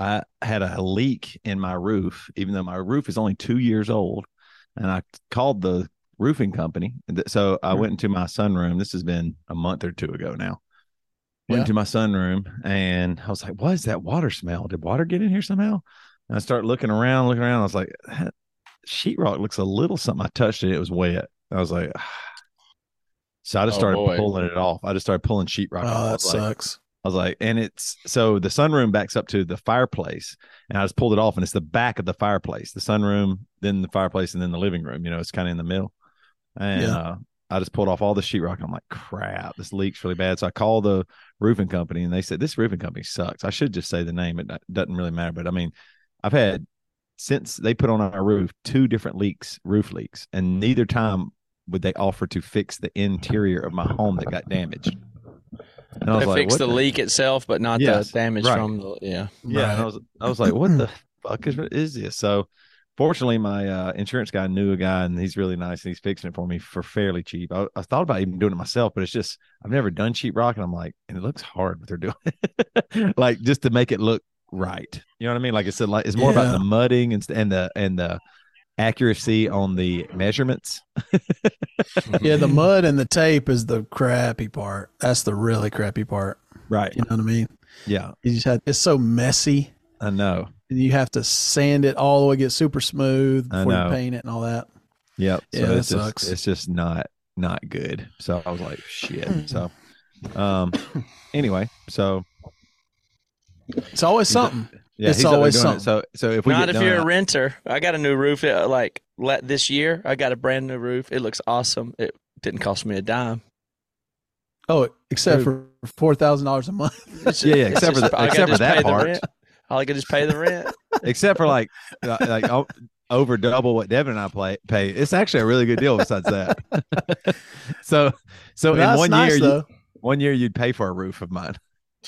I had a leak in my roof, even though my roof is only two years old. And I called the roofing company. So I hmm. went into my sunroom. This has been a month or two ago now. Went Yeah. into my sunroom and I was like, what is that water smell? Did water get in here somehow? And I started looking around, looking around. I was like, that sheetrock looks a little something. I touched it. It was wet. I was like, so I just Oh, started pulling it off. I just started pulling sheetrock oh, off. Oh, I that like, sucks. I was like, and it's so the sunroom backs up to the fireplace, and I just pulled it off, and it's the back of the fireplace, the sunroom, then the fireplace, and then the living room. You know, it's kind of in the middle. And Yeah. uh, I just pulled off all the sheetrock. And I'm like, crap, this leaks really bad. So I called the roofing company, and they said this roofing company sucks. I should just say the name. It doesn't really matter, but I mean, I've had since they put on our roof two different leaks, roof leaks, and neither time would they offer to fix the interior of my home that got damaged. And I was They like, fix what the leak itself, but not Yes, the damage right. from the yeah. Yeah, and I was I was like, what the fuck is, is this? So fortunately my uh, insurance guy knew a guy and he's really nice and he's fixing it for me for fairly cheap. I, I thought about even doing it myself, but it's just I've never done sheetrock and I'm like, and it looks hard what they're doing. like just to make it look right. You know what I mean? Like I said, like it's more Yeah. about the mudding and and the and the accuracy on the measurements. Yeah, the mud and the tape is the crappy part. That's the really crappy part. Right. You know what I mean? Yeah, You just had it's so messy. I know. And you have to sand it all the way, get super smooth before you paint it and all that. Yep. Yeah, so that it's just, sucks. It's just not not good. So I was like, shit. So um anyway, so It's always something. Yeah, It's he's up there always doing it. So so if we Not get if done, you're a renter. I got a new roof. Like let this year, I got a brand new roof. It looks awesome. It didn't cost me a dime. Oh, except for four thousand dollars a month. It's Yeah, yeah, except for the- I except for that part. rent. All I could just pay the rent. except for like uh, like over double what Devin and I play pay. It's actually a really good deal besides that. so so in one nice, year you, one year you'd pay for a roof of mine.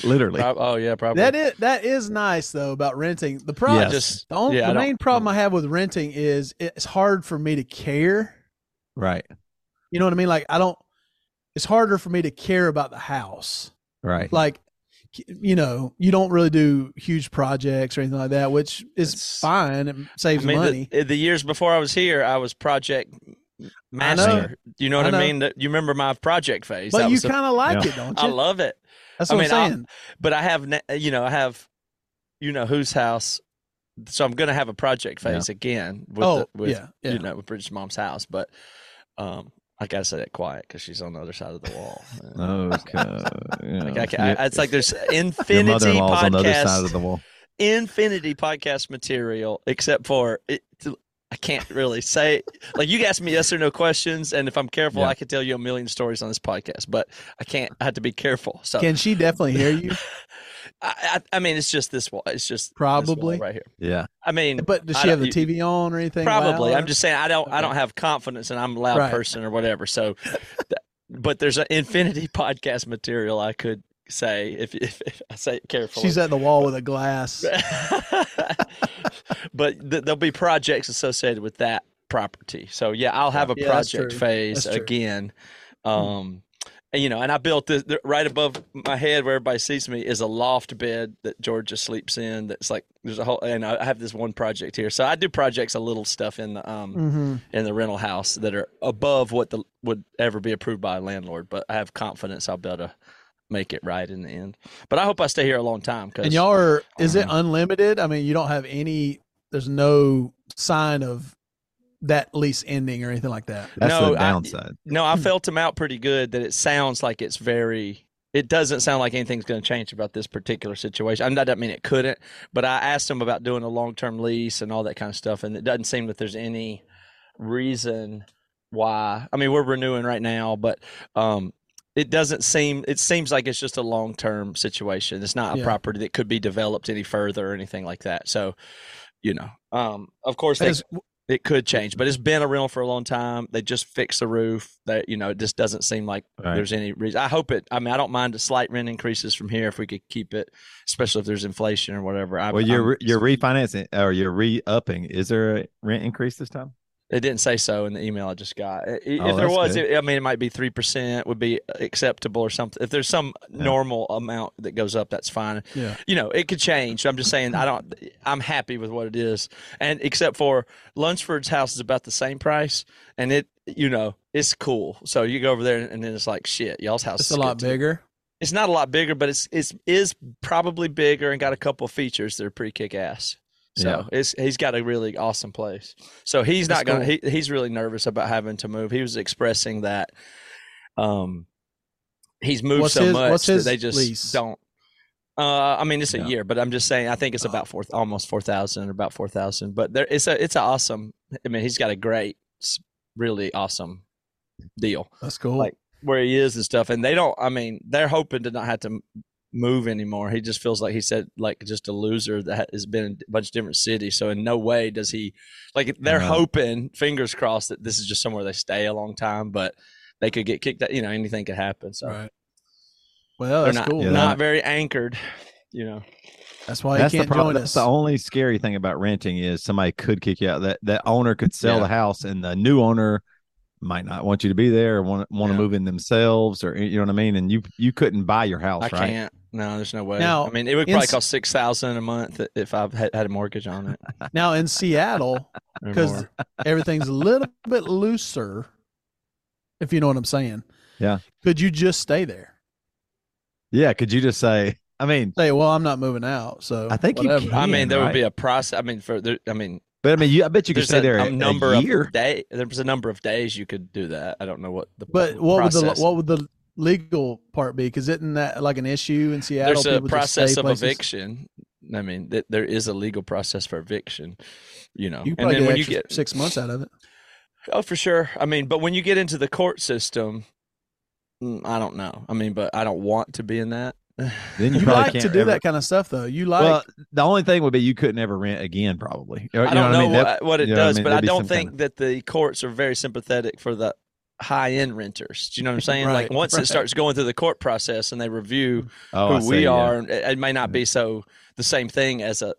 Literally. Prob- oh yeah, probably. That is that is nice though about renting. The problem, Yes. just the, only, yeah, the main problem I have with renting is it's hard for me to care. Right. You know what I mean? Like I don't. It's harder for me to care about the house. Right. Like, you know, you don't really do huge projects or anything like that, which is It's- fine. It saves I mean, money. The, the years before I was here, I was project master. You know what I I, mean? That- You remember my project phase? but That you kind of like Yeah. it, don't you? I love it. That's I what mean, I'm I'll- but I have, you know, I have, you know, whose house. So I'm going to have a project phase again with, oh, the, with yeah, yeah. you know, with Bridget's mom's house. But um, I got to say that quiet because she's on the other side of the wall. Okay. Yeah. Like I I, it's like there's infinity mother-in-law's on the other side podcast, of the wall. infinity podcast material, except for it. I can't really say like you ask me yes or no questions, and if I'm careful, Yeah. I can tell you a million stories on this podcast. But I can't. I have to be careful. So Can she definitely hear you? I, I, I mean, it's just this wall. It's just this Probably. wall right here. Yeah. I mean, But does I she have don't- the you- TV on or anything? Probably. loud? I'm just saying I don't. I don't have confidence, and I'm a loud Right. person or whatever. So, but there's an infinity podcast material I could say if, if, if I say it carefully. She's at the wall with a glass. but th- there'll be projects associated with that property. So yeah, I'll have a Yeah, project phase again. Um, and, you know, and I built this the, right above my head where everybody sees me is a loft bed that Georgia sleeps in. That's like there's a whole, and I have this one project here. So I do projects, a little stuff in the um hmm in the rental house that are above what the would ever be approved by a landlord. But I have confidence I'll be able to make it right in the end. But I hope I stay here a long time. Cause And y'all are, is it Uh-huh. unlimited? I mean, you don't have any, there's no sign of that lease ending or anything like that. That's No, the I- downside. No, I felt him out pretty good that it sounds like it's very it doesn't sound like anything's going to change about this particular situation. I mean, that doesn't mean it couldn't, but I asked him about doing a long term lease and all that kind of stuff, and it doesn't seem that there's any reason why. I mean, we're renewing right now, but um, it doesn't seem. It seems like it's just a long term situation. It's not a Yeah. property that could be developed any further or anything like that. So, you know, um, of course, they, it could change, but it's been a rental for a long time. They just fixed the roof. That you know, it just doesn't seem like Right. there's any reason. I hope it. I mean, I don't mind the slight rent increases from here if we could keep it, especially if there's inflation or whatever. I, Well, you're I'm- you're refinancing or you're re upping. Is there a rent increase this time? It didn't say so in the email I just got. Oh, if Oh, there was, it, I mean, it might be three percent would be acceptable or something. If there's some Yeah. normal amount that goes up, that's fine. Yeah. You know, it could change. I'm just saying, I don't. I'm happy with what it is, and except for Lunsford's house is about the same price, and it, you know, it's cool. So you go over there, and then it's like shit. Y'all's house It's is a lot good too. bigger. It's not a lot bigger, but it's it's is probably bigger and got a couple of features that are pretty kick ass. So Yeah. it's he's got a really awesome place. So he's That's not gonna cool. he, he's really nervous about having to move. He was expressing that um he's moved What's so his- much that they just lease? don't uh I mean it's a Yeah. year, but I'm just saying I think it's about four almost four thousand or about four thousand. But there it's a it's an awesome I mean he's got a great really awesome deal That's cool. Like, where he is and stuff. And they don't. I mean, they're hoping to not have to move anymore. He just feels like he said like just a loser that has been in a bunch of different cities. So in no way does he like. They're Uh-huh. hoping, fingers crossed, that this is just somewhere they stay a long time, but. They could get kicked out. You know, anything could happen. So right. Well, they're that's not cool. Yeah, not Not- very anchored. You know, that's why that's the can't problem. join That's us. the only scary thing about renting is somebody could kick you out. That that owner could sell Yeah. the house, and the new owner might not want you to be there or want want to move in themselves, or you know what I mean. And you you couldn't buy your house, I right? can't. No, there's no way. Now, I mean, it would probably in- cost six thousand a month if I had, had a mortgage on it. now in Seattle, because everything's a little bit looser, if you know what I'm saying. Yeah. Could you just stay there? Yeah. Could you just say? I mean, Say, well, I'm not moving out. So I think you whatever. can. I mean, there would be a process. I mean, for there, I mean, but I mean, you, I bet you could stay a, there a a, number a of year. day. There's a number of days you could do that. I don't know what the But what would the what would the legal part be? Because isn't that like an issue in Seattle? there's a People process of places? eviction. I mean, th- there is a legal process for eviction. You know, You and then get when you get six months out of it. oh for sure. I mean, but when you get into the court system, mm, I don't know. I mean, but I don't want to be in that. Then you, You, like can't to do ever- that kind of stuff, though. You like well, the only thing would be you couldn't ever rent again, probably. You I don't what know, mean? That- what, what it you know what I does, mean? but There'd I don't think kind that the courts are very sympathetic for the high end renters. Do you know what I'm saying? like once right. it starts going through the court process and they review oh, who see, we yeah. are, it, it may not be so the same thing as a,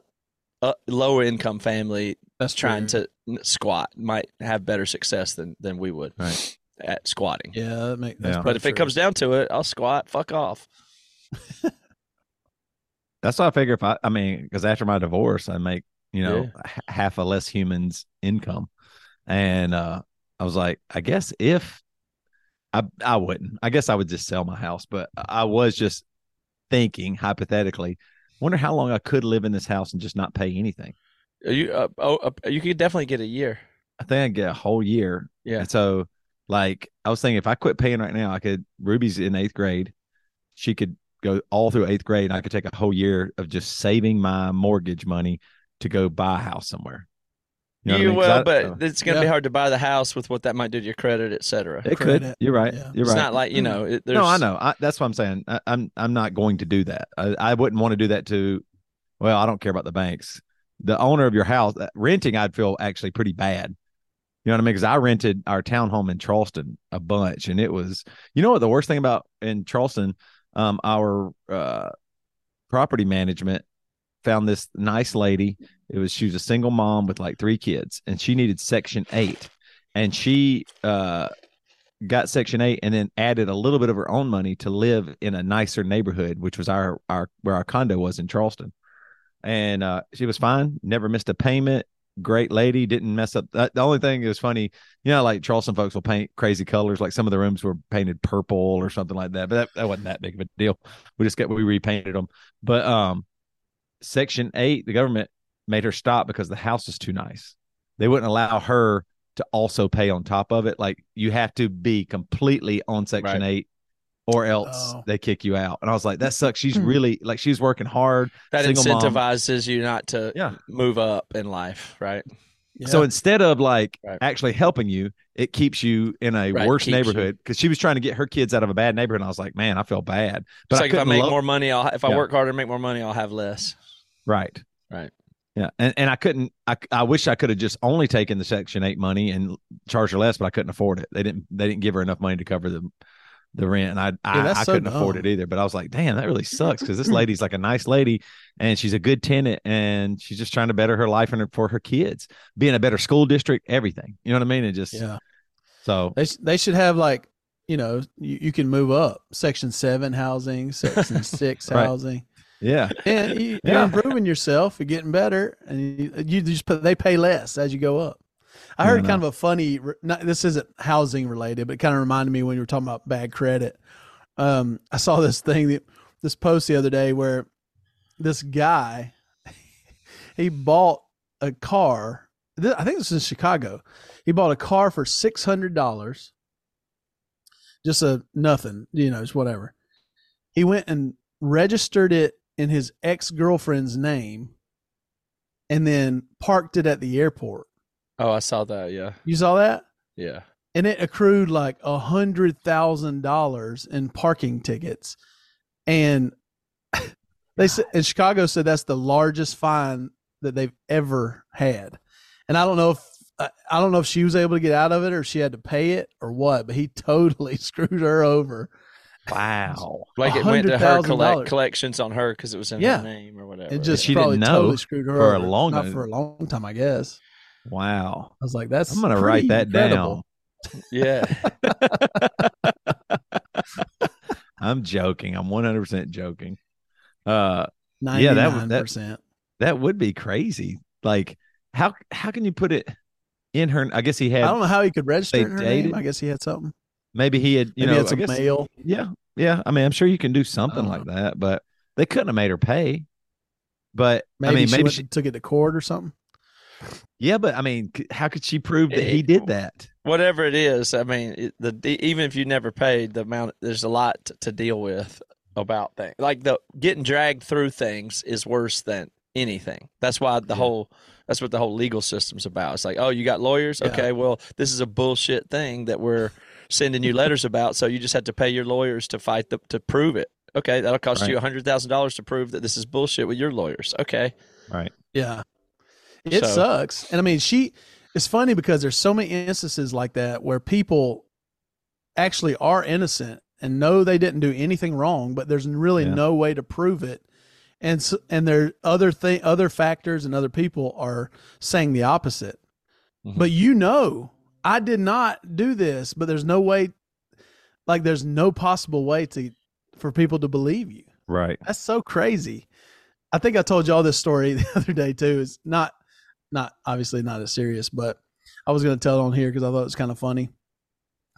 a low income family that's trying true. to squat might have better success than than we would Right. at squatting. Yeah, that make, that's Yeah. But if it comes down to it, I'll squat. Fuck off. That's why I figure if I, I mean, because after my divorce, I make you know h- half a less human's income, and uh I was like, I guess if I I wouldn't, I guess I would just sell my house, but I was just thinking hypothetically, wonder how long I could live in this house and just not pay anything. Are you uh, oh, uh, you could definitely get a year. I think I'd get a whole year. Yeah. And so, like, I was thinking if I quit paying right now, I could. Ruby's in eighth grade. She could go all through eighth grade, and I could take a whole year of just saving my mortgage money to go buy a house somewhere. You know what I You mean? 'Cause will, I- but uh, it's going to be hard to buy the house with what that might do to your credit, et cetera. it could. You're right. yeah. You're right. It's right. not like you know. It, there's, no, I know. I, that's what I'm saying. I, I'm I'm not going to do that. I, I wouldn't want to do that to. Well, I don't care about the banks. The owner of your house uh, renting, I'd feel actually pretty bad. You know what I mean? Because I rented our townhome in Charleston a bunch, and it was. You know what the worst thing about in Charleston, um, our uh, property management found this nice lady. It was she was a single mom with like three kids, and she needed Section Eight, and she uh got Section Eight and then added a little bit of her own money to live in a nicer neighborhood, which was our our where our condo was in Charleston. And uh, she was fine, never missed a payment. Great lady, didn't mess up. The only thing that was funny, you know, like Charleston folks will paint crazy colors. Like some of the rooms were painted purple or something like that, but that, that wasn't that big of a deal. We just got we repainted them. But um, Section Eight, the government made her stop because the house is too nice. They wouldn't allow her to also pay on top of it. Like you have to be completely on Section Right. Eight, or else Oh. they kick you out. And I was like, that sucks. She's Hmm. really like she's working hard. that single mom. incentivizes you not to Yeah. move up in life, right? Yeah. So instead of like Right. actually helping you, it keeps you in a Right, worse keeps neighborhood because she was trying to get her kids out of a bad neighborhood. And I was like, man, I feel bad. But it's I like if I make lo- more money, I'll if I Yeah. work harder and make more money, I'll have less. Right. Right. Yeah. And and I couldn't I I wish I could have just only taken the section eight money and charged her less, but I couldn't afford it. They didn't they didn't give her enough money to cover the the rent, and I I, Yeah, I so couldn't afford it either. But I was like, damn, that really sucks because this lady's like a nice lady, and she's a good tenant, and she's just trying to better her life and her- for her kids, be in a better school district, everything. You know what I mean? And just Yeah. so They they should have like you know you, you can move up section seven housing, section six Right. housing, yeah, and you, Yeah. you're improving yourself, you're getting better, and you, you just put, they pay less as you go up. I Yeah, heard kind of a funny. Not, this isn't housing related, but it kind of reminded me when you were talking about bad credit. Um, I saw this thing, that- this post the other day where this guy he bought a car. I think this is in Chicago. He bought a car for six hundred dollars. Just a nothing, you know, it's whatever. He went and registered it in his ex girlfriend's name, and then parked it at the airport. Oh, I saw that. Yeah, You saw that? yeah. and it accrued like a hundred thousand dollars in parking tickets and they said in chicago said that's the largest fine that they've ever had and i don't know if I don't know if she was able to get out of it or she had to pay it or what, but he totally screwed her over. Wow. Like it went to her collect, collections on her because it was in Yeah. her name or whatever. It just she didn't know totally screwed her for a long not time. for a long time, I guess. Wow. I was like, that's I'm gonna write that incredible. yeah. I'm joking. I'm 100% joking. Uh Ninety Yeah, that nine would- that- that would be crazy. Like how how can you put it in her I guess he had I don't know how he could register they it in her dated? name. I guess he had something. Maybe he had you Maybe he know had I guess, mail. Yeah. Yeah. I mean, I'm sure you can do something don't like uh-huh. that, but they couldn't have made her pay. But Maybe I mean, she maybe she, took it to court or something. yeah, but I mean, how could she prove that he did that? Whatever it is, I mean, it, the, the even if you never paid the amount, there's a lot to, to deal with about things. Like the getting dragged through things is worse than anything. That's why the Yeah. whole that's what the whole legal system's about. It's like, oh, you got lawyers? Yeah. Okay, well, this is a bullshit thing that we're sending you letters about, so you just have to pay your lawyers to fight the, to prove it. Okay, that'll cost you Right. a hundred thousand dollars to prove that this is bullshit with your lawyers. Okay, Right. Yeah. It So- sucks. And I mean, she, it's funny because there's so many instances like that where people actually are innocent and know they didn't do anything wrong, but there's really Yeah. no way to prove it. And so, and there other thing, other factors and other people are saying the opposite. Mhm. But you know, I did not do this, but there's no way, like, there's no possible way to, for people to believe you. Right. That's so crazy. I think I told y'all this story the other day too. It's not, not obviously not as serious, but I was going to tell it on here because I thought it was kind of funny.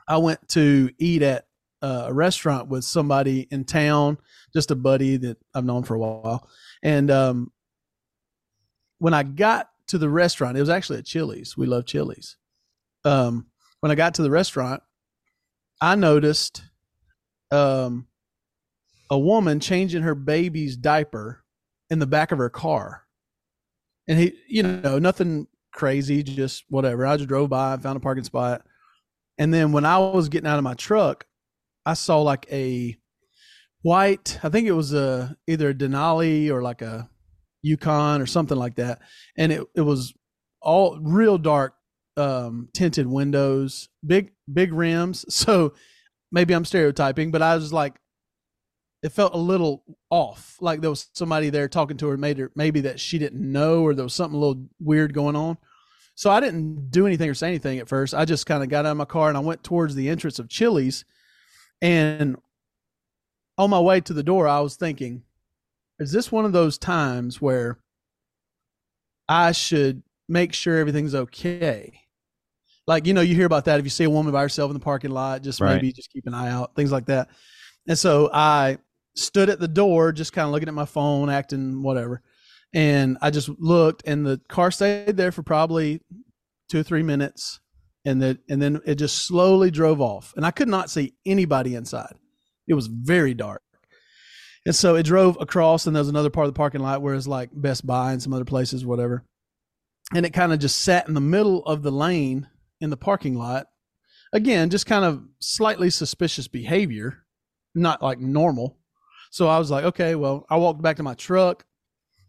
I went to eat at uh, a restaurant with somebody in town, just a buddy that I've known for a while. And um, when I got to the restaurant, it was actually at Chili's. We love Chili's. Um, when I got to the restaurant, I noticed um, a woman changing her baby's diaper in the back of her car. And he, you know, nothing crazy, just whatever. I just drove by, found a parking spot. And then when I was getting out of my truck, I saw like a white, I think it was a either a Denali or like a Yukon or something like that. And it, it was all real dark um tinted windows, big big rims. So maybe I'm stereotyping, but I was like it felt a little off. Like there was somebody there talking to her, made her maybe that she didn't know, or there was something a little weird going on. So I didn't do anything or say anything at first. I just kind of got out of my car and I went towards the entrance of Chili's. And on my way to the door, I was thinking, is this one of those times where I should make sure everything's okay? Like, you know, you hear about that if you see a woman by herself in the parking lot, just Right. maybe just keep an eye out, things like that. And so I stood at the door, just kind of looking at my phone, acting whatever. And I just looked, and the car stayed there for probably two or three minutes, and then and then it just slowly drove off. And I could not see anybody inside. It was very dark. And so it drove across, and there was another part of the parking lot where it's like Best Buy and some other places, whatever. And it kind of just sat in the middle of the lane in the parking lot. Again, just kind of slightly suspicious behavior, not like normal. So I was like, okay, well, I walked back to my truck.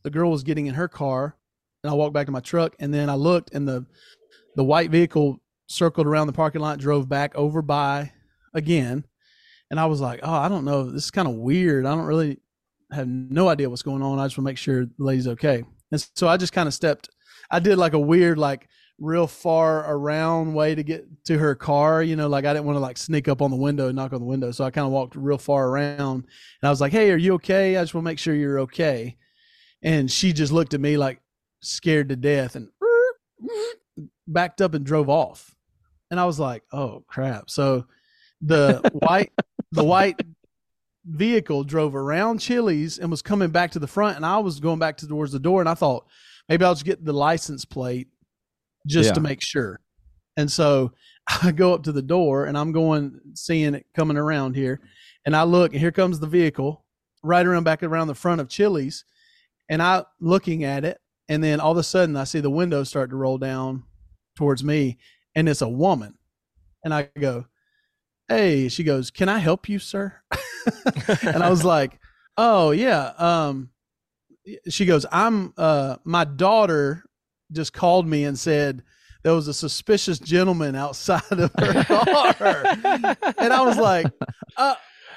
The girl was getting in her car, and I walked back to my truck, and then I looked, and the the white vehicle circled around the parking lot, drove back over by again, and I was like, oh, I don't know, this is kind of weird. I don't really have no idea what's going on. I just want to make sure the lady's okay. And so I just kind of stepped. I did like a weird like real far around way to get to her car. You know, like I didn't want to like sneak up on the window and knock on the window. So I kind of walked real far around and I was like, Hey, are you okay? I just want to make sure you're okay. And she just looked at me like scared to death and backed up and drove off. And I was like, Oh crap. So the white, the white vehicle drove around Chili's and was coming back to the front. And I was going back towards the door and I thought, maybe I'll just get the license plate just Yeah. to make sure. And so I go up to the door and I'm going, seeing it coming around here. And I look, and here comes the vehicle right around back around the front of Chili's. And I looking at it. And then all of a sudden I see the window start to roll down towards me. And it's a woman. And I go, Hey, she goes, Can I help you, sir? and I was like, "Oh yeah." Um, she goes, "I'm uh, my daughter just called me and said there was a suspicious gentleman outside of her car," and I was like, "Uh,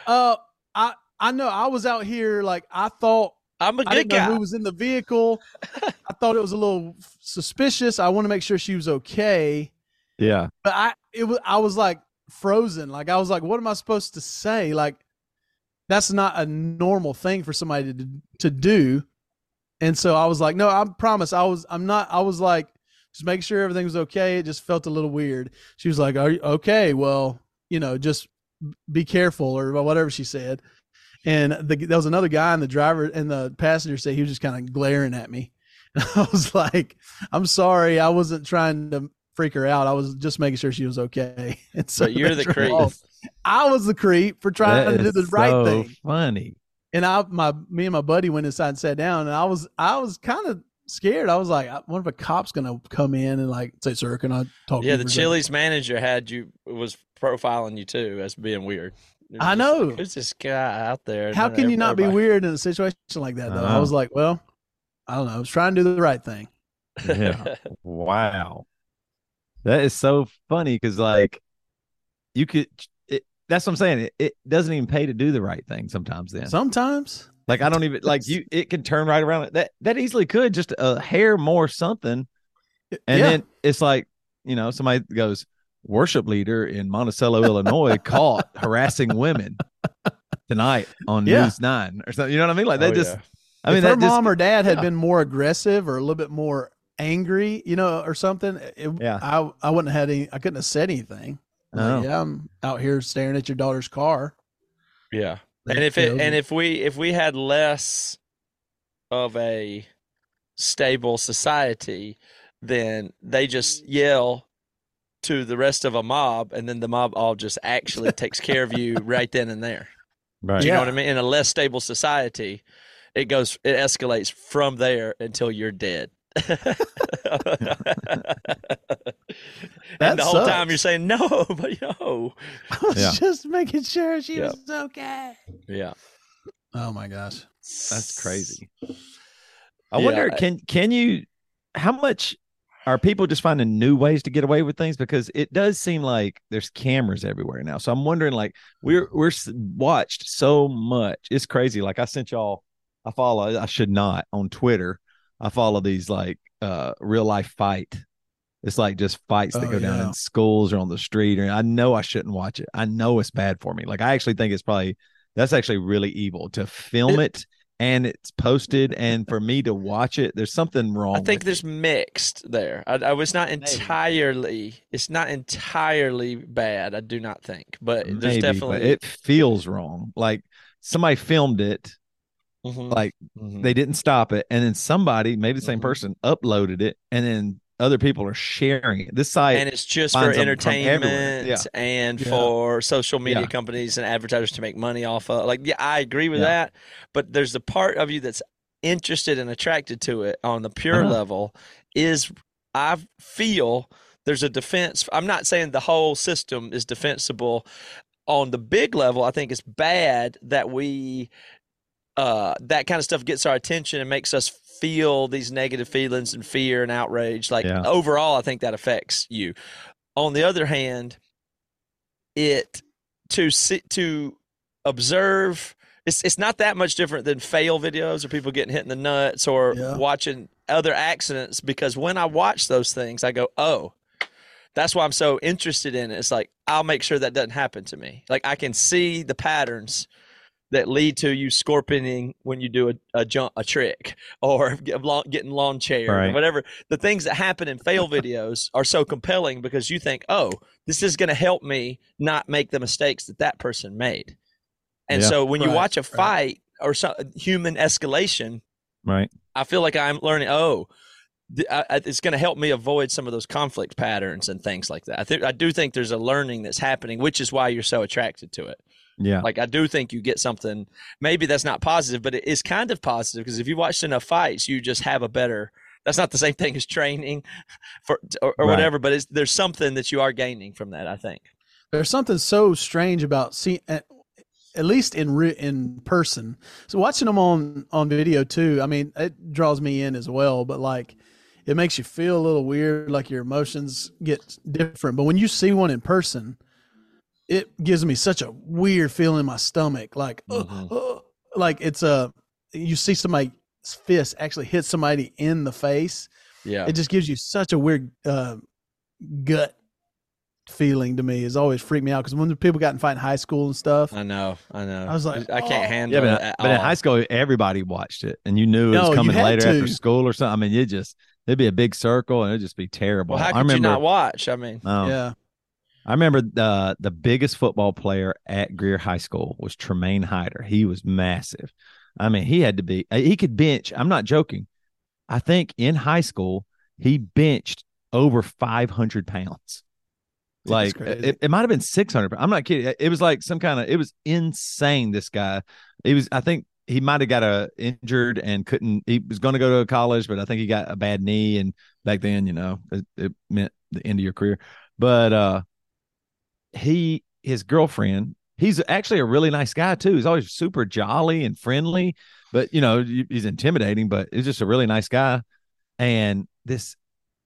uh, I I know I was out here like I thought." I'm a I good didn't guy. who was in the vehicle. I thought it was a little suspicious. I want to make sure she was okay Yeah. but I it was I was like frozen. Like I was like, what am I supposed to say? Like that's not a normal thing for somebody to to do. And so I was like, no, I promise. I was I'm not. I was like, just make sure everything was okay. It just felt a little weird. She was like, are you okay? Well, you know, just be careful or whatever she said. And the, there was another guy in the driver and the passenger seat. He was just kind of glaring at me. And I was like, I'm sorry. I wasn't trying to freak her out. I was just making sure she was okay. And so But you're the creep. off. I was the creep for trying That to do the right thing. Funny. And I, my, me and my buddy went inside and sat down, and I was, I was kind of scared. I was like, I wonder if a cop's gonna come in and like say, "Sir, can I talk?" Yeah, you the for a second?" Chili's manager had you was profiling you too as being weird. I know. like, Who's this guy out there? How can you not be weird in a situation like that? Though I Uh-huh. was like, well, I don't know. I was trying to do the right thing. Yeah. wow. That is so funny because like you could it, that's what I'm saying. It, it doesn't even pay to do the right thing sometimes then. Sometimes, like I don't even like you it can turn right around. That that easily could just a hair more something. And yeah. then it's like, you know, somebody goes, worship leader in Monticello, Illinois, caught harassing women tonight on Yeah. News Nine or something. You know what I mean? Like that Oh, just yeah. I mean if her that just mom or dad had been more aggressive or a little bit more angry, you know, or something, it, Yeah. I I wouldn't have had any. I couldn't have said anything. Like, oh. yeah, I'm out here staring at your daughter's car. Yeah. That and if it kills and if we if we had less of a stable society then they just yell to the rest of a mob and then the mob all just actually takes care of you right then and there right. do you Yeah. know what i mean in a less stable society it goes it escalates from there until you're dead That and the whole time you're saying no but no I was Yeah. just making sure she Yeah. was okay. yeah Oh my gosh. That's crazy. I Yeah, wonder can can you how much are people just finding new ways to get away with things because it does seem like there's cameras everywhere now. So I'm wondering like we're we're watched so much. It's crazy. Like I sent y'all I follow I should not on Twitter. I follow these like uh real life fight. It's like just fights that Oh, go down yeah. in schools or on the street or I know I shouldn't watch it. I know it's bad for me. Like I actually think it's probably that's actually really evil to film it and it's posted and for me to watch it there's something wrong I think there's mixed there. I, I was not Maybe. entirely. It's not entirely bad. I do not think, but it. there's Maybe, but definitely. it feels wrong like somebody filmed it Mhm, like mhm. they didn't stop it and then somebody maybe the same Mhm. person uploaded it and then other people are sharing it this site and it's just for finds them from everywhere. entertainment Yeah. and Yeah. for social media Yeah. companies and advertisers to make money off of. Like, yeah, I agree with that, but there's the part of you that's interested and attracted to it on the pure Uh-huh. level. Is I feel there's a defense. I'm not saying the whole system is defensible. On the big level, I think it's bad that we uh, that kind of stuff gets our attention and makes us feel these negative feelings and fear and outrage. Like Yeah. overall, I think that affects you. On the other hand, it to see to observe. It's it's not that much different than fail videos or people getting hit in the nuts or Yeah. watching other accidents because when I watch those things, I go, oh, that's why I'm so interested in it. It's like I'll make sure that doesn't happen to me. Like I can see the patterns that lead to you scorpioning when you do a, a jump a trick or get lawn, getting lawn chair or Right. whatever. The things that happen in fail videos are so compelling because you think, oh, this is going to help me not make the mistakes that that person made. And Yeah. so when you watch a right. fight or some human escalation, Right. I feel like I'm learning. Oh, th- I, I- it's going to help me avoid some of those conflict patterns and things like that. I think I do think there's a learning that's happening, which is why you're so attracted to it. Yeah. Like I do think you get something. Maybe that's not positive, but it is kind of positive because if you watched enough fights, you just have a better. That's not the same thing as training, for or, or Right. whatever. But it's, there's something that you are gaining from that. I think. There's something so strange about seeing, at, at least in re, in person. So watching them on on video too. I mean, it draws me in as well. But like, it makes you feel a little weird. Like your emotions get different. But when you see one in person, it gives me such a weird feeling in my stomach. Like, uh, Mhm. uh, like it's a you see somebody's fist actually hit somebody in the face. Yeah. It just gives you such a weird uh, gut feeling to me. It's always freaked me out because when the people got in fight in high school and stuff, I know. I know. I was like, I can't oh. handle Yeah, it but, at but in high school, everybody watched it, and you knew it was you coming later to. after school or something. I mean, you just it'd be a big circle, and it'd just be terrible. Well, how I could remember, you not watch? I mean, um, yeah, I remember the the biggest football player at Greer High School was Tremaine Hyder. He was massive. I mean, he had to be. He could bench. I'm not joking. I think in high school he benched over 500 pounds. Like it, it might have been 600. I'm not kidding. It was like some kind of. It was insane. This guy. He was. I think he might have got a injured and couldn't. He was going to go to college, but I think he got a bad knee. And back then, you know, it, it meant the end of your career. But uh, he his girlfriend. He's actually a really nice guy too. He's always super jolly and friendly, but you know he's intimidating. But he's just a really nice guy. And this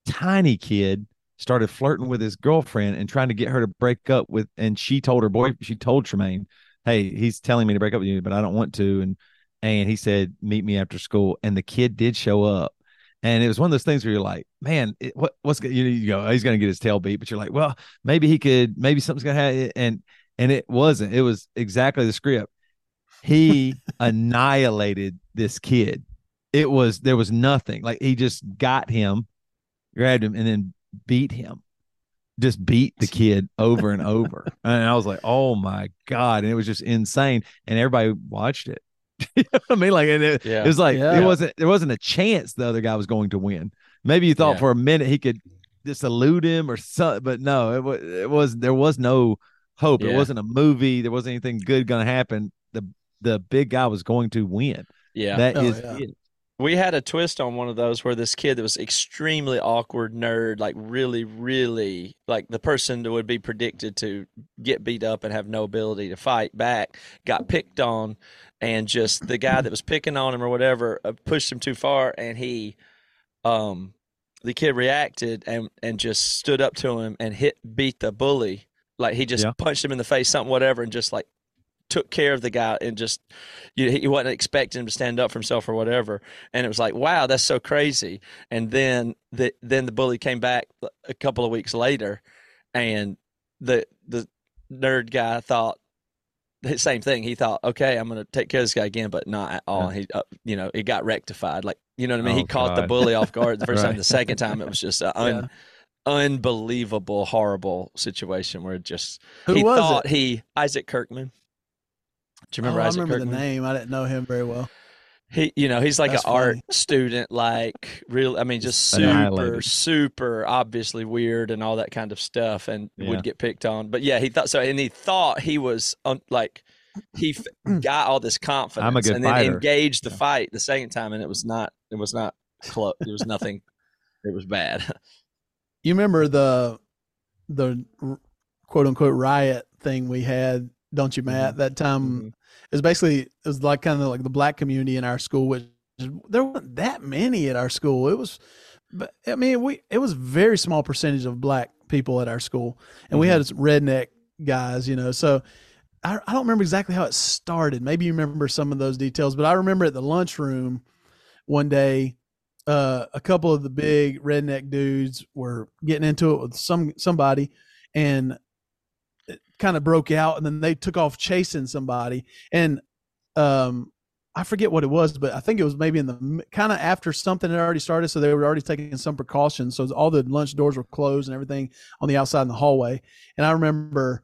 tiny kid started flirting with his girlfriend and trying to get her to break up with. And she told her boy, she told Tremaine, "Hey, he's telling me to break up with you, but I don't want to." And and he said, "Meet me after school." And the kid did show up. And it was one of those things where you're like, man, it, what what's you, you go, oh, he's gonna get his tail beat, but you're like, well, maybe he could, maybe something's gonna happen, and and it wasn't. It was exactly the script. He annihilated this kid. It was there was nothing. Like he just got him, grabbed him, and then beat him. Just beat the kid over and over. And I was like, oh my God. And it was just insane. And everybody watched it. you know what I mean? Like, and it, Yeah. it was like Yeah. it wasn't there wasn't a chance the other guy was going to win. Maybe you thought Yeah. for a minute he could just elude him or something, but no, it was it was there was no hope. It wasn't a movie. There wasn't anything good going to happen. The the big guy was going to win. yeah. That Oh, is yeah. it. we had a twist on one of those where this kid that was extremely awkward nerd like really really like the person that would be predicted to get beat up and have no ability to fight back got picked on and just the guy that was picking on him or whatever uh, pushed him too far and he um the kid reacted and and just stood up to him and hit beat the bully. Like he just Yeah. punched him in the face something whatever and just like took care of the guy and just you, he wasn't expecting him to stand up for himself or whatever. And it was like wow that's so crazy. And then the then the bully came back a couple of weeks later and the the nerd guy thought same thing. He thought okay i'm gonna take care of this guy again but not at all. He uh, you know it got rectified. Like you know what i mean? He Oh, caught the bully off guard the first time. The second time it was just an un, unbelievable horrible situation where it just who he was thought it? he isaac kirkman. Do you remember oh, I remember kirkman? the name. I didn't know him very well. He, you know, he's like That's an art student, like real. I mean, just super, super obviously weird and all that kind of stuff, and Yeah. would get picked on. But yeah, he thought so, and he thought he was um, like he f- got all this confidence, and then fighter. engaged the Yeah. fight the second time, and it was not, it was not close. It was nothing. it was bad. You remember the the quote unquote riot thing we had, don't you, Matt? That time Mhm. it was basically it was like kind of like the black community in our school, which there weren't that many at our school. It was, but I mean, we it was a very small percentage of black people at our school, and we had some redneck guys, you know. So I, I don't remember exactly how it started. Maybe you remember some of those details, but I remember at the lunchroom one day, uh, a couple of the big redneck dudes were getting into it with some somebody, and kind of broke out, and then they took off chasing somebody, and um, I forget what it was, but I think it was maybe in the kind of after something had already started, so they were already taking some precautions. So all the lunch doors were closed and everything on the outside in the hallway. And I remember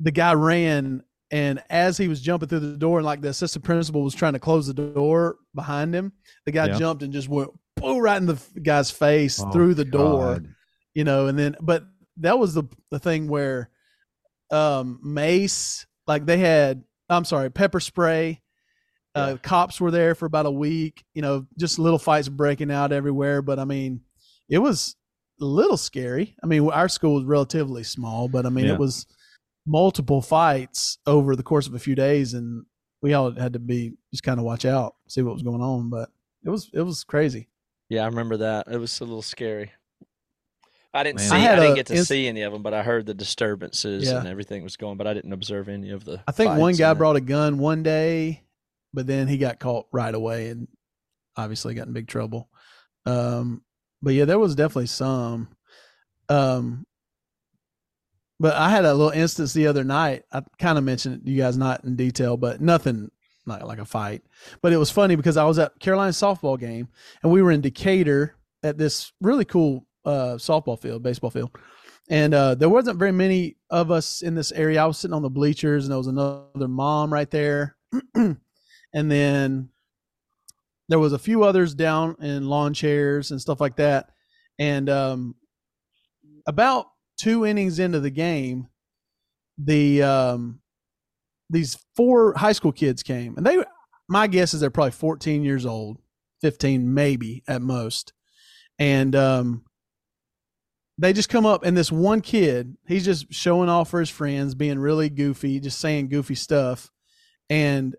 the guy ran, and as he was jumping through the door, and like the assistant principal was trying to close the door behind him, the guy Yeah. jumped and just went boom right in the guy's face Oh, through the door you know and then but that was the the thing where um mace like they had i'm sorry pepper spray uh Yeah. cops were there for about a week you know just little fights breaking out everywhere but i mean it was a little scary i mean our school was relatively small but i mean Yeah. it was multiple fights over the course of a few days and we all had to be just kind of watch out see what was going on but it was it was crazy Yeah, I remember that. It was a little scary. I didn't Man. see. I I, didn't a get to inst- see any of them, but I heard the disturbances Yeah. and everything was going. But I didn't observe any of the. I think one guy brought a gun one day, but then he got caught right away and obviously got in big trouble. Um, but yeah, there was definitely some. Um, but I had a little instance the other night. I kind of mentioned it you guys not in detail, but nothing not like a fight. But it was funny because I was at Carolina softball game and we were in Decatur at this really cool uh, softball field, baseball field. And uh, there wasn't very many of us in this area. I was sitting on the bleachers, and there was another mom right there, and then there was a few others down in lawn chairs and stuff like that. And um, about two innings into the game, the um, these four high school kids came, and they, my guess is they're probably 14 years old, 15 maybe at most, and um, they just come up and this one kid he's just showing off for his friends being really goofy just saying goofy stuff. And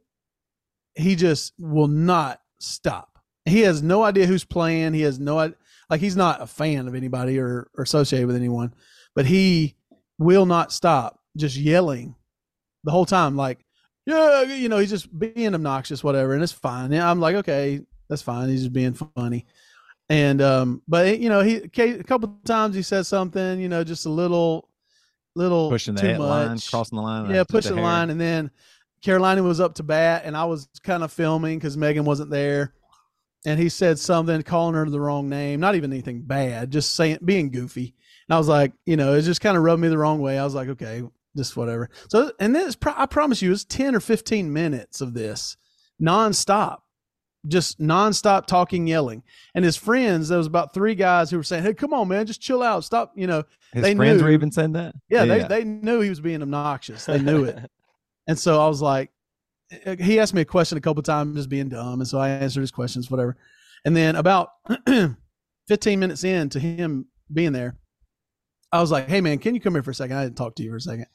he just will not stop. He has no idea who's playing. He has no like he's not a fan of anybody or, or associated with anyone but he will not stop just yelling the whole time like yeah you know he's just being obnoxious whatever and it's fine. Yeah i'm like okay that's fine. He's just being funny and um but you know he a couple times he said something you know just a little little pushing the line, crossing the line. yeah pushing the hair. line and then carolina was up to bat and i was kind of filming because megan wasn't there and he said something calling her the wrong name not even anything bad just saying being goofy and i was like you know it just kind of rubbed me the wrong way i was like okay just whatever so and then it's i promise you it's 10 or 15 minutes of this nonstop just nonstop talking, yelling. And his friends, there was about three guys who were saying, "Hey, come on, man, just chill out, stop." You know, His they friends knew- were even saying that. yeah, they they knew he was being obnoxious. They knew it, and so I was like, eh, he asked me a question a couple times, just being dumb, and so I answered his questions, whatever. And then about 15 minutes in to him being there, I was like, "Hey, man, can you come here for a second? I didn't talk to you for a second.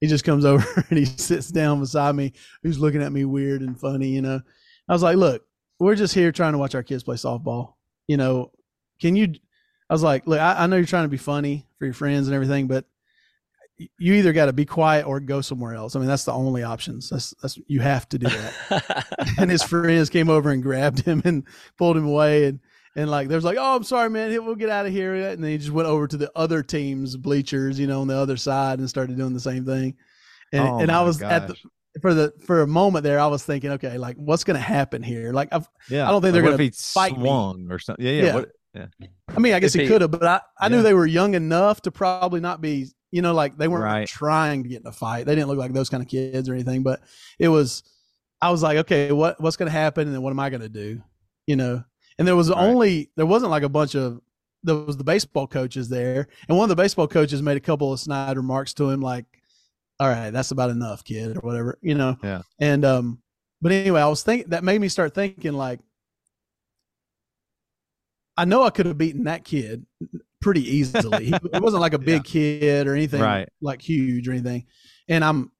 He just comes over and he sits down beside me, who's looking at me weird and funny, you know. I was like, "Look, we're just here trying to watch our kids play softball. You know, can you?" I was like, "Look, I, I know you're trying to be funny for your friends and everything, but you either got to be quiet or go somewhere else. I mean, that's the only options. That's that's you have to do that." and his friends came over and grabbed him and pulled him away and and like there's like oh i'm sorry man we'll get out of here and then he just went over to the other team's bleachers you know on the other side and started doing the same thing and, Oh and i my was at the gosh. For the for a moment there i was thinking okay like what's gonna happen here like I've, yeah. I don't think they're gonna what if he fight me. swung or something. Yeah, yeah. Yeah. What, i mean i guess If he he- could have but i i knew they were young enough to probably not be you know like they weren't Right. trying to get in a fight they didn't look like those kind of kids or anything but it was i was like okay what what's gonna happen and then what am i gonna do you know and there was Right. only there wasn't like a bunch of there was the baseball coaches there and one of the baseball coaches made a couple of snide remarks to him like all right that's about enough kid or whatever you know? Yeah. and um but anyway i was thinking that made me start thinking like i know i could have beaten that kid pretty easily. He, it wasn't like a big kid or anything Right. like huge or anything. And i'm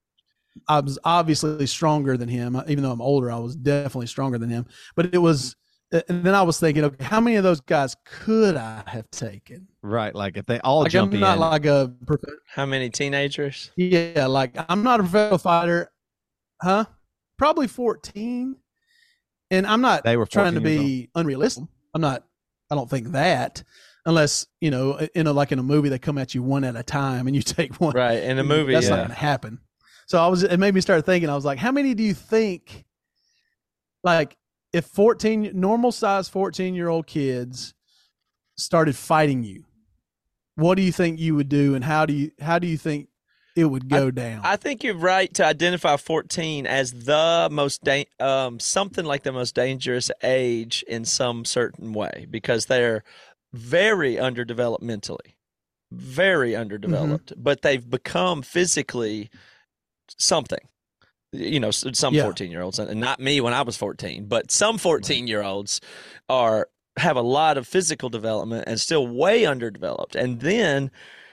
i was obviously stronger than him. Even though i'm older i was definitely stronger than him. But it was and then I was thinking, okay, how many of those guys could I have taken? Right. Like if they all Like jump I'm not in. like a How many teenagers? yeah, like I'm not a professional fighter, huh? Probably 14, and I'm not they were trying to 14 years be unrealistic. I'm not. I don't think that unless you know, in a like in a movie, they come at you one at a time, and you take one. Right. In the movie, that's yeah. not going to happen. So I was. It made me start thinking. I was like, how many do you think? Like, if 14 normal size 14 year old kids started fighting you, what do you think you would do, and how do you how do you think it would go down? I think you're right to identify 14 as the most da- um, something like the most dangerous age in some certain way because they're very underdeveloped mentally, very underdeveloped, but they've become physically something. You know, s- some Yeah. 14 year olds, and not me when I was 14, but some 14 year olds are have a lot of physical development and still way underdeveloped. And then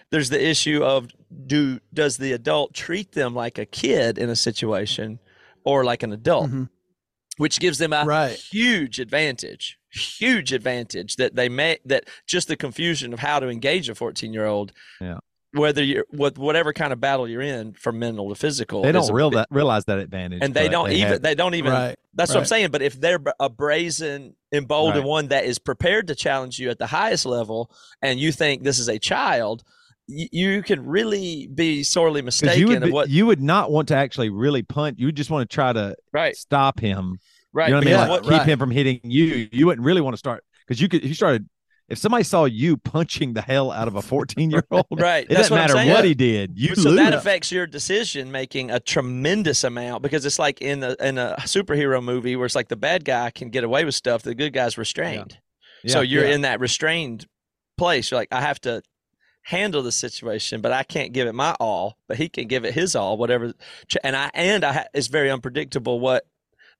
there's the issue of do does the adult treat them like a kid in a situation or like an adult Mhm. which gives them a Right. huge advantage huge advantage that they may that just the confusion of how to engage a 14 year old Yeah. Whether you're with whatever kind of battle you're in from mental to physical They is don't a real that, realize that advantage. and they don't even have- they don't even right. that's what I'm saying. But if they're a brazen, emboldened Right. one that is prepared to challenge you at the highest level, and you think this is a child, you, you can really be sorely mistaken you would of be- what. you would not want to actually really punt. You would just want to try to right, stop him. right. You know what I mean? because Like what- keep right. him from hitting you. You wouldn't really want to start because you could. If you started, if somebody saw you punching the hell out of a fourteen-year-old, right. it That's doesn't what matter what he did. You so lose. that affects your decision making a tremendous amount because it's like in a in a superhero movie where it's like the bad guy can get away with stuff, the good guy's restrained. so Yeah. you're Yeah. in that restrained place. You're like, I have to handle the situation, but I can't give it my all. But he can give it his all, whatever. And I and I it's very unpredictable what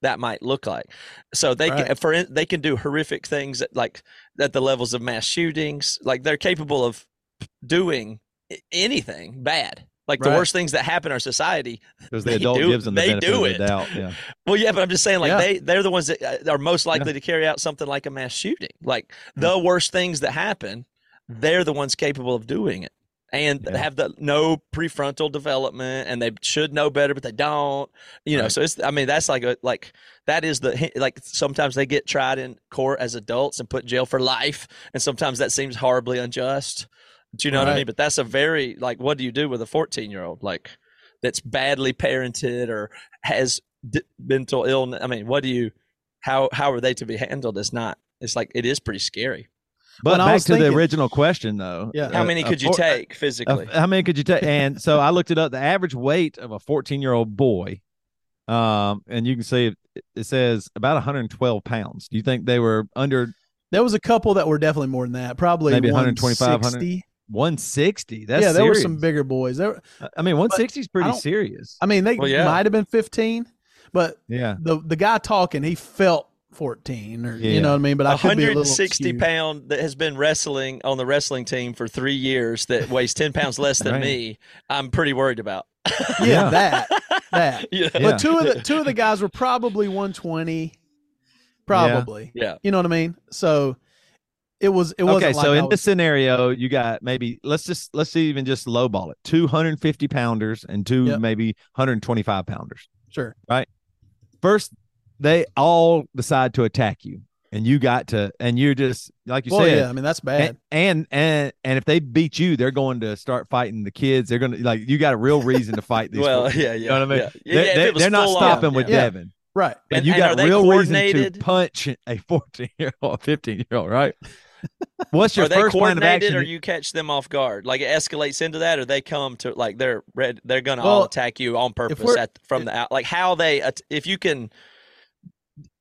that might look like. So they can for they can do horrific things at like at the levels of mass shootings. Like they're capable of doing anything bad. Like the worst things that happen in our society. because the adult do- gives them the they benefit do of it. the doubt. Yeah. Well, yeah, but I'm just saying, like Yeah. they they're the ones that uh, are most likely to carry out something like a mass shooting. Like Mm. the worst things that happen, they're the ones capable of doing it, and Yeah. have the no prefrontal development, and they should know better, but they don't. You know, Right. so it's. I mean, that's like a like that is the like sometimes they get tried in court as adults and put in jail for life, and sometimes that seems horribly unjust. Do you know what I mean? But that's a very like, what do you do with a 14 year old like that's badly parented or has d- mental illness? I mean, what do you? How how are they to be handled? It's not. It's like it is pretty scary. But When back was to the original question, though. Yeah. How many a could you four- take physically? how many could you take? And so I looked it up. The average weight of a 14 year old boy, um, and you can see it, it says about 112 pounds. Do you think they were under There was a couple that were definitely more than that. Probably Maybe 125, 160. 160? That's yeah, there were some bigger boys. There, I mean, 160 is pretty don't- serious. I mean, they Well, yeah. might have been 15, but yeah. the the guy talking, he felt 14, or Yeah. you know what I mean. But I could be a 160 skewed. pound that has been wrestling on the wrestling team for three years that weighs 10 pounds less than Right. me. I'm pretty worried about. Yeah, Yeah. that that. yeah. Yeah. But two of the two of the guys were probably 120, probably. Yeah. You know what I mean? So it was it wasn't Okay, like so I in was- this scenario, you got maybe let's just let's see even just lowball it: 250 pounders and two Yep. maybe 125 pounders. sure. right First, they all decide to attack you, and you got to, and you're just like you Well, said, yeah, I mean that's bad. and, and and and if they beat you, they're going to start fighting the kids. They're going to like you got a real reason to fight these. Well, folks. yeah, yeah. you know what I mean? Yeah. They, yeah, they, they're not full on, stopping with yeah. Devin, right. and, And- you and got are real reason to punch a 14 year old, 15 year old, right? What's your are they first plan of coordinated action? or you catch them off guard? Like it escalates into that, or they come to like they're red, they're going to Well, all attack you on purpose at, from the out. Like how they, if you can,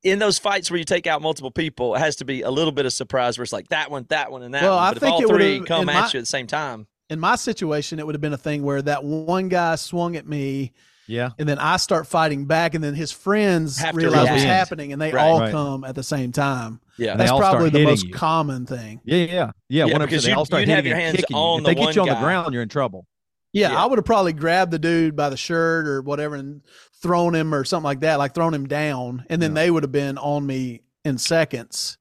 in those fights where you take out multiple people, it has to be a little bit of surprise where it's like that one, that one, and that Well, one. I But if think all it three would've- come at my- you at the same time, In my situation, it would have been a thing where that one guy swung at me, yeah, and then I start fighting back, and then his friends Have to realize what's happening, and they Right. all Right. come at the same time. yeah, That's probably the most you. common thing. yeah, yeah, yeah. Yeah, because they you'd- start you'd have your hands kicking you. on If the they get one you on the ground, you're in trouble. Yeah, Yeah. I would have probably grabbed the dude by the shirt or whatever and thrown him or something like that, like thrown him down, and then Yeah. they would have been on me in seconds.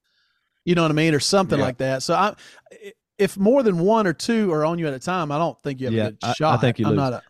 You know what I mean, or something Yeah. like that. So I, if more than one or two are on you at a time, I don't think you have Yeah, a good I- I think you I'm lose. not a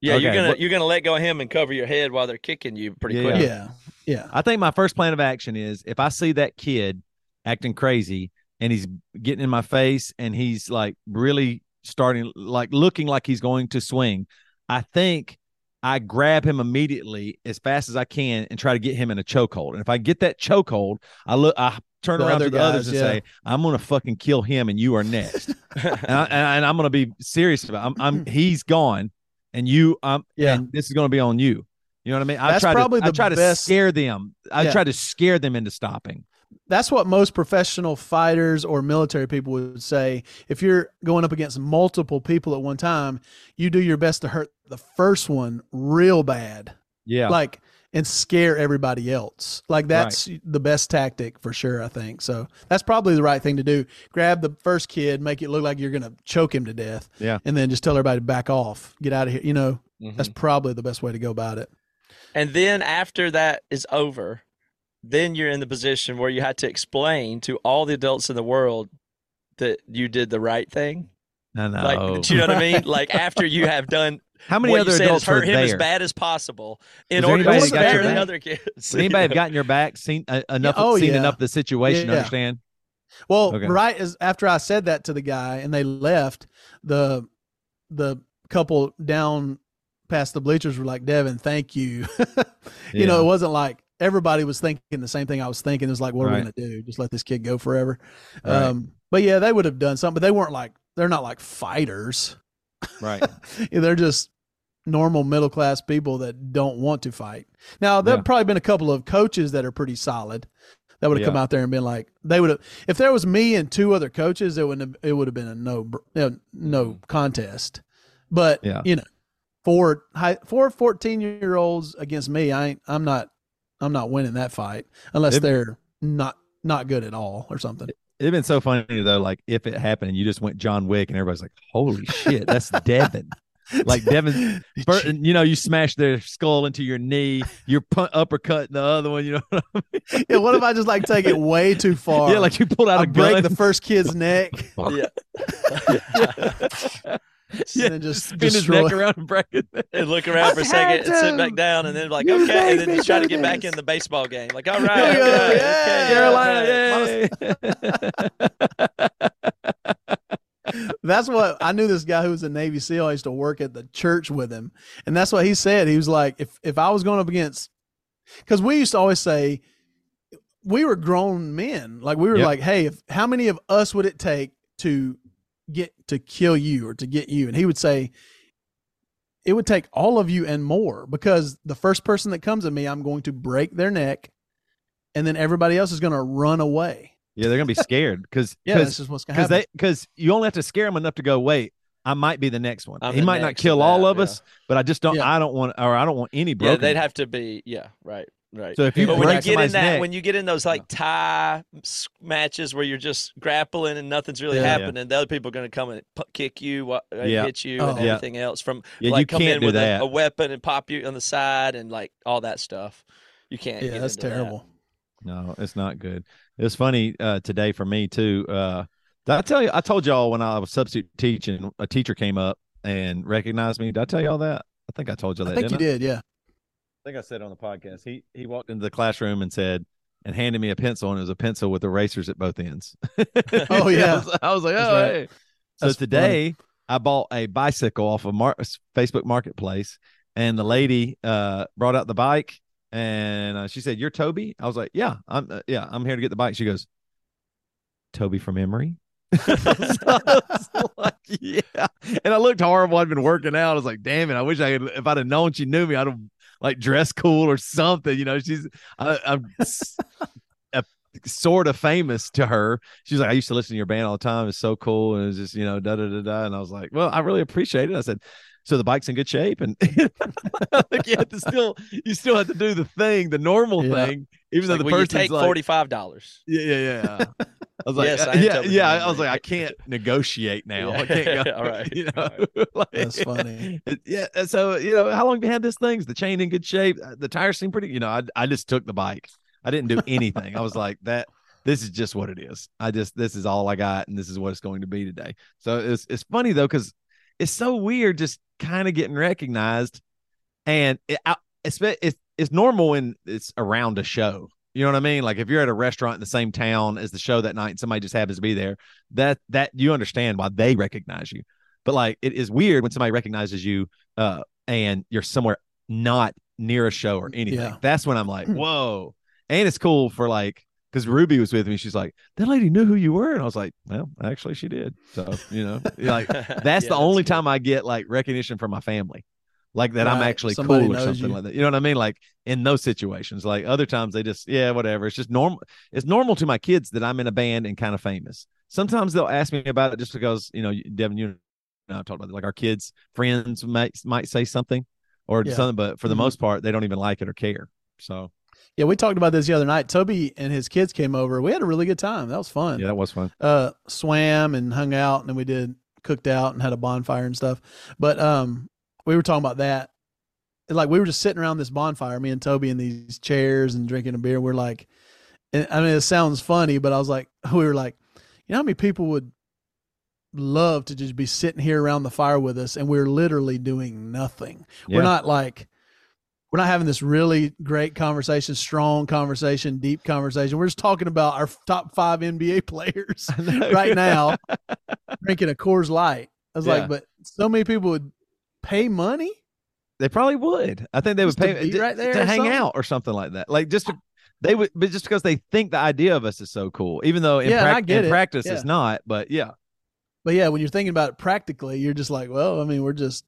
Yeah, Okay, you're gonna you're gonna let go of him and cover your head while they're kicking you pretty Yeah, quick. yeah yeah. I think my first plan of action is if I see that kid acting crazy and he's getting in my face and he's like really starting like looking like he's going to swing, I think I grab him immediately as fast as I can and try to get him in a chokehold. And if I get that chokehold, I look I turn The around other to the others and yeah. say, I'm gonna fucking kill him and you are next. and, I, and, I, and I'm gonna be serious about it. I'm, I'm he's gone and you um Yeah. and this is gonna be on you. You know what I mean? I That's try probably to I the try to scare them. I Yeah. try to scare them into stopping. That's what most professional fighters or military people would say. If you're going up against multiple people at one time, you do your best to hurt the first one real bad, Yeah. like and scare everybody else. Like that's the best tactic for sure. I think so. That's probably the right thing to do. Grab the first kid, make it look like you're gonna choke him to death, Yeah. and then just tell everybody to back off, get out of here. You know, Mhm. that's probably the best way to go about it. And then after that is over, then you're in the position where you had to explain to all the adults in the world that you did the right thing. I know. Like, do you know what I mean? Like after you have done How many what other you said adults is hurt him as bad as possible in Was order to anybody that got scare your the back? other kids. Would anybody have gotten your back, seen uh, enough, oh, seen yeah. enough of the situation to Yeah. understand? Well, Okay. right as after I said that to the guy and they left, the the couple down past the bleachers were like, "Devin, thank you." you know, it wasn't like everybody was thinking the same thing I was thinking. It was like, "What are we gonna do? Just let this kid go forever?" Right. Um, but yeah, they would have done something. But they weren't like they're not like fighters. Right. Yeah, they're just normal middle class people that don't want to fight. Now, there've Yeah. probably been a couple of coaches that are pretty solid that would have come out there and been like, they would have, if there was me and two other coaches, it wouldn't have, it would have been a no, br- no contest. But, Yeah. you know, four, high, four 14 year olds against me, I ain't, I'm not, I'm not winning that fight unless It- they're not, not good at all or something. It'd been so funny though, like if it happened and you just went John Wick and everybody's like, "Holy shit, that's Devin!" Like Devin, Bert, you know, you smash their skull into your knee, you're punt, uppercut the other one. You know, what I mean? yeah, what if I just like take it way too far? yeah, like you pulled out I a break gun. the first kid's neck Yeah. yeah, and then just spin his destroy. neck around and break it. and look around for a second and sit back down and then like You okay and then me just try to do get back in the baseball game like all right Yeah, okay, yeah, okay, Carolina, yay. That's what I knew this guy who was a Navy SEAL. I used to work at the church with him. And that's what he said. He was like, if if I was going up against because we used to always say we were grown men. Like we were Yep. like, hey, if how many of us would it take to get to kill you or to get you? And he would say, It would take all of you and more because the first person that comes at me, I'm going to break their neck, and then everybody else is going to run away. yeah, they're gonna be scared because Yeah, that's just what's going to because happen. they because you only have to scare them enough to go wait i might be the next one I'm he might not kill of all of yeah. us but i just don't Yeah. i don't want or i don't want any yeah they'd have to be yeah right right so if you but when you get in that neck when you get in those like tie matches where you're just grappling and nothing's really Yeah. Yeah. happening the other people are going to come and pu- kick you uh, Yeah. hit you Oh. and Yeah. everything else from yeah like you come can't in do with a, that a weapon and pop you on the side and like all that stuff you can't yeah, get that's into that. terrible. no it's not good It's funny uh today for me too uh did i tell you i told y'all when i was substitute teaching a teacher came up and recognized me did i tell y'all that i think i told you that I think you didn't I? did, yeah. I think I said on the podcast. He he walked into the classroom and said and handed me a pencil, and it was a pencil with erasers at both ends. Oh, yeah. I was, I was like, oh, right. hey. So That's today I bought a bicycle off of Mar- Facebook Marketplace, and the lady uh, brought out the bike, and uh, she said, "You're Toby." I was like, "Yeah, I'm uh, yeah, I'm here to get the bike." She goes, "Toby from Emery." So I was like, yeah, and I looked horrible. I'd been working out. I was like, damn it! I wish I had. If I'd have known she knew me, I'd have like dress cool or something. You know, she's I, I'm s- a, sort of famous to her. She's like, I used to listen to your band all the time. It's so cool, and it's just you know da da da da. And I was like, well, I really appreciate it. I said. So the bike's in good shape, and think you have to still, you still have to do the thing, the normal Yeah. thing, even though like, the person's take like, forty five dollars yeah, yeah, yeah. I was like, Yes, uh, I am yeah, yeah. I was like, I can't negotiate now. I can't go. All right. You know, All like- That's funny. Yeah. So you know, how long have you had this thing? Is the chain in good shape? Uh, The tires seem pretty. You know, I I just took the bike. I didn't do anything. I was like that. This is just what it is. I just this is all I got, and this is what it's going to be today. So it's it's funny though because it's so weird just kind of getting recognized, and it, I, it's it's it's normal when it's around a show. You know what I mean? Like if you're at a restaurant in the same town as the show that night, and somebody just happens to be there, that that you understand why they recognize you. But like it is weird when somebody recognizes you uh and you're somewhere not near a show or anything. Yeah. That's when I'm like, whoa. And it's cool for like because Ruby was with me. She's like, that lady knew who you were. And I was like, well, actually she did. So, you know, like that's Yeah, the only good. time I get like recognition from my family. Like that I'm actually Somebody cool or something you. like that. You know what I mean? Like in those situations. Like other times they just, yeah, whatever. It's just normal. It's normal to my kids that I'm in a band and kind of famous. Sometimes they'll ask me about it just because, you know, Devin, you know, I talked about it. Like our kids, friends might might say something or Yeah. something, but for the Mhm. most part, they don't even like it or care. So Yeah, we talked about this the other night. Toby and his kids came over. We had a really good time. That was fun. yeah, that was fun. uh swam and hung out and then we did cooked out and had a bonfire and stuff but um we were talking about that like we were just sitting around this bonfire me and toby in these chairs and drinking a beer we're like and, i mean it sounds funny but i was like we were like you know how many people would love to just be sitting here around the fire with us and we're literally doing nothing we're not like we're not having this really great conversation, strong conversation, deep conversation. We're just talking about our top five NBA players right now, drinking a Coors Light. I was Yeah. like, but so many people would pay money. They probably would. I think they would Just pay to, right there to hang something? out or something like that. Like just to, they would, but just because they think the idea of us is so cool, even though in, Yeah, and I prac- get in it. practice Yeah. it's not. But yeah, But yeah, when you're thinking about it practically, you're just like, well, I mean, we're just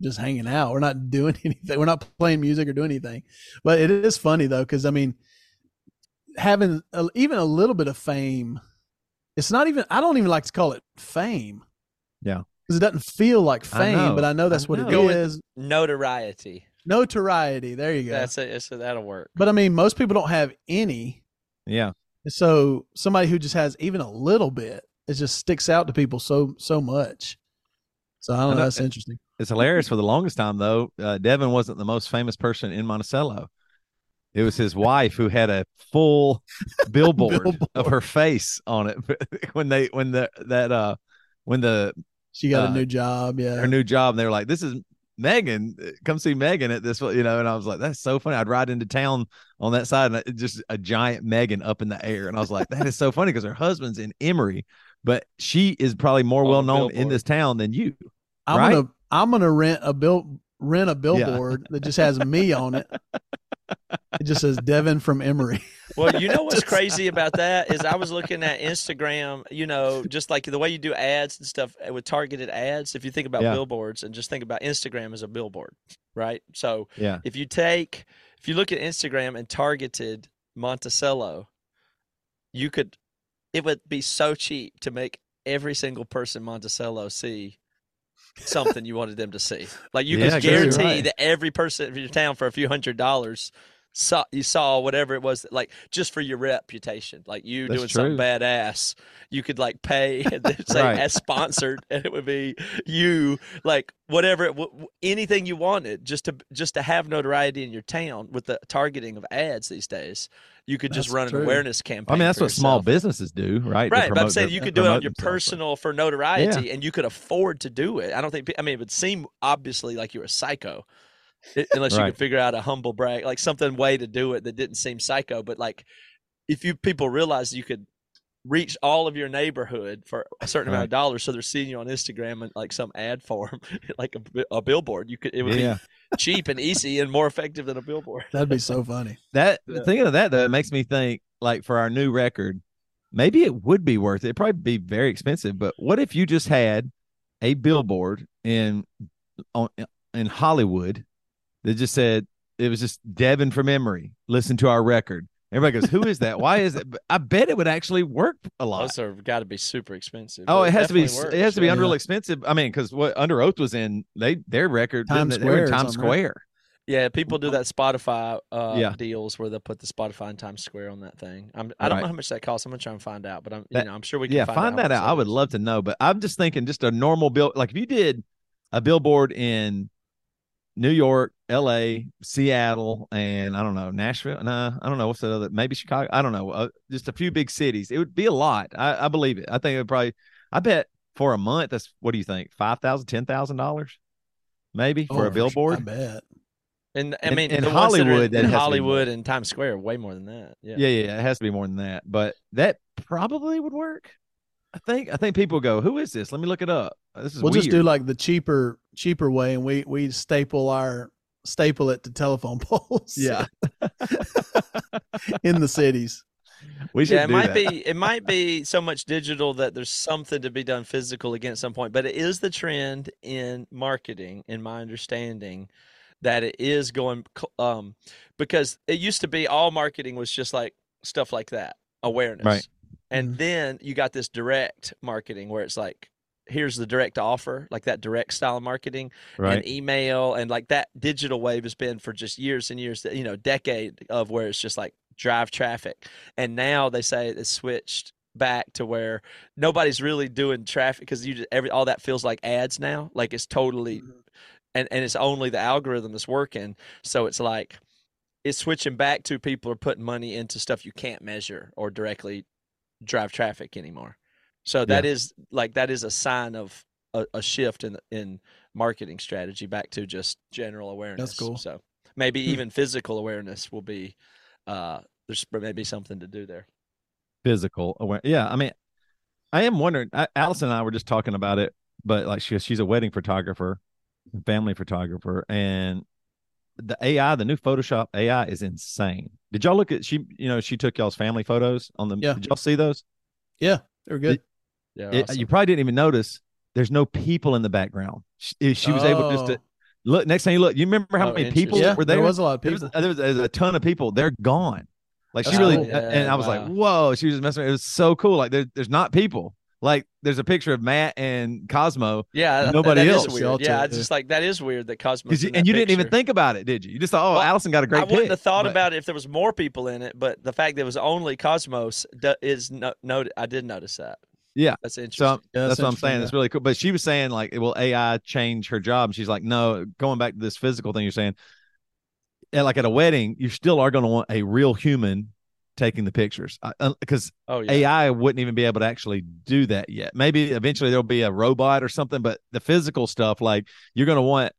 just hanging out. We're not doing anything. We're not playing music or doing anything. But it is funny though, because I mean, having a, even a little bit of fame, it's not even. I don't even like to call it fame. Yeah. Because it doesn't feel like fame, know. but I know that's I what know. it Go with- is. Notoriety. Notoriety. There you go. That's it. It's, that'll work. but I mean, most people don't have any. yeah, So somebody who just has even a little bit, it just sticks out to people so so much. So I don't I know. know. That's interesting. it's hilarious. For the longest time though, uh, Devin wasn't the most famous person in Monticello. It was his wife who had a full billboard, of her face on it when they when the that uh when the She got uh, a new job. Yeah. her new job. And they were like, "This is Megan. Come see Megan at this." You know, and I was like, "That's so funny." I'd ride into town on that side, and just a giant Megan up in the air, and I was like, "That is so funny" because her husband's in Emery, but she is probably more On a well known in this town than you. I'm right? gonna I'm gonna rent a bill rent a billboard that just has me on it. It just says Devin from Emery. Well, you know what's crazy about that is I was looking at Instagram, you know, just like the way you do ads and stuff with targeted ads. If you think about Yeah. billboards and just think about Instagram as a billboard, right? So Yeah, if you take, if you look at Instagram and targeted Monticello, you could, it would be so cheap to make every single person Monticello see something you wanted them to see. Like you Yeah, could I guess you're guarantee right. that every person in your town for a few hundred dollars saw you saw whatever it was like just for your reputation like you That's doing something true. badass you could like pay and then say Right. as sponsored and it would be you like whatever it, w- anything you wanted just to just to have notoriety in your town with the targeting of ads these days you could just run true. an awareness campaign I mean that's what small businesses do, right? Right, but I'm saying their- you could do it on your personal for notoriety, and you could afford to do it. I don't think. I mean, it would seem obviously like you're a psycho, i- unless you Right. could figure out a humble brag, like something way to do it that didn't seem psycho. But like, if you people realize you could reach all of your neighborhood for a certain amount of dollars, so they're seeing you on Instagram and like some ad form, like a, a billboard, you could it would Yeah, be cheap and easy and more effective than a billboard. That'd be so funny. that Yeah. thinking of that though, it makes me think like for our new record, maybe it would be worth it. It'd probably be very expensive, but what if you just had a billboard in on in Hollywood that just said it was just Devin from Emery. Listen to our record. Everybody goes, "Who is that? Why is it?" I bet it would actually work a lot. Those are got to be super expensive. Oh, but it has to be. definitely It has to be yeah. unreal expensive. I mean, because what Underoath was in, they their record Times they? They were in Square Times? Square. Yeah, people do that Spotify uh, Yeah. deals where they'll put the Spotify and Times Square on that thing. I'm, I don't Right. know how much that costs. I'm gonna try and find out, but I'm That- you know I'm sure we can Yeah, find, find, out that out. I would love to know, but I'm just thinking, just a normal bill. Like if you did a billboard in New York, L.A., Seattle, and I don't know Nashville. Nah, I don't know what's the other. Maybe Chicago. I don't know. Uh, just a few big cities. It would be a lot. I, I believe it. I think it would probably. I bet for a month. That's what do you think? Five thousand, ten thousand dollars, maybe for Oh, a billboard. I bet. And I mean, in the ones that are Hollywood, that in has to be Hollywood and Times Square, way more than that. Yeah. Yeah, yeah, it has to be more than that. But that probably would work. I think. I think people go, "Who is this? Let me look it up." This is We'll weird. just do like the cheaper cheaper way, and we we staple our staple it to telephone poles. Yeah. in the cities. we should yeah, it might that. be it might be so much digital that there's something to be done physical again at some point. But it is the trend in marketing, in my understanding, that it is going um because it used to be all marketing was just like stuff like that, awareness. Right. And Mhm. then you got this direct marketing where it's like here's the direct offer, like that direct style of marketing right. and email and like that digital wave has been for just years and years you know decade of where it's just like drive traffic. And now they say it's switched back to where nobody's really doing traffic because you just, every all that feels like ads now like it's totally mm-hmm. and and it's only the algorithm that's working. So it's like it's switching back to people are putting money into stuff you can't measure or directly drive traffic anymore so that is like that is a sign of a, a shift in in marketing strategy back to just general awareness. That's cool. So maybe Hmm. even physical awareness will be uh there's maybe something to do there. physical aware. Yeah, I mean, I am wondering. I, Allison and I were just talking about it, but like she, she's a wedding photographer, family photographer, and the AI, the new Photoshop AI, is insane. Did y'all look at she? You know, she took y'all's family photos on the. Yeah. Did y'all see those? Yeah, they're good. Yeah. It- You probably didn't even notice. There's no people in the background. She, she was able just to Oh. look. Next thing you look, you remember how Oh, many people yeah, were there? there was a lot of there people. was, there was, there was a ton of people. They're gone. Like she That's really, cool. and I was like, whoa, she was just messing. It was so cool. Like there, there's not people. Like there's a picture of Matt and Cosmo, yeah, that- nobody that is else. weird. Yeah, took- it's just like that is weird that Cosmo. and you didn't even think about it, did you? You just thought, oh, Well, Allison got a great I wouldn't pic. have thought But- about it if there was more people in it, but the fact that it was only Cosmos is no, noted. I did notice that. Yeah. that's interesting. So Yeah, that's, what I'm saying. yeah. It's really cool. But she was saying like, will AI change her job? And she's like, no. Going back to this physical thing, you're saying, yeah, like at a wedding, you still are going to want a real human taking the pictures because oh yeah, AI wouldn't even be able to actually do that yet. Maybe eventually there'll be a robot or something, but the physical stuff, like you're going to want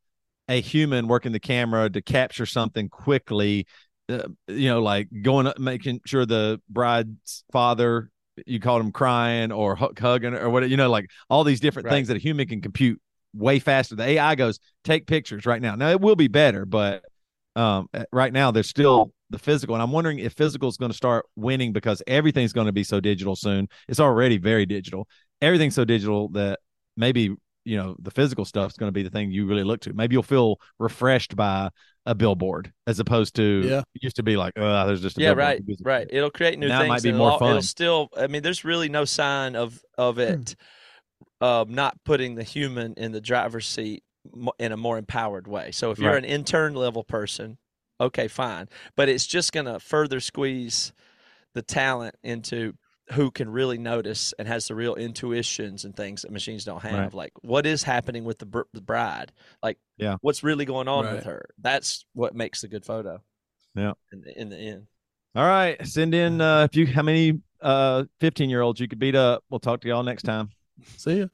a human working the camera to capture something quickly. Uh, you know, like going up, making sure the bride's father, you called him crying or hug, hugging or what, you know, like all these different Right. things that a human can compute way faster. The AI goes, take pictures right now. Now it will be better, but um, uh, right now there's still the physical, and I'm wondering if physical is going to start winning because everything's going to be so digital soon. It's already very digital. Everything's so digital that maybe you know the physical stuff is going to be the thing you really look to. Maybe you'll feel refreshed by a billboard as opposed to Yeah. it used to be like, oh, there's just a yeah, billboard. right, Who right. It'll create new Now it things. might be more it'll, it'll fun. still. I mean, there's really no sign of of it um, not putting the human in the driver's seat in a more empowered way. So if you're Right. an intern level person, okay, fine, but it's just going to further squeeze the talent into who can really notice and has the real intuitions and things that machines don't have. Right. Like what is happening with the, br- the bride? Like Yeah. what's really going on Right. with her? That's what makes the good photo. Yeah. In the, in the end. All right, send in uh, if you how many uh 15 year olds you could beat up. We'll talk to y'all next time. See ya.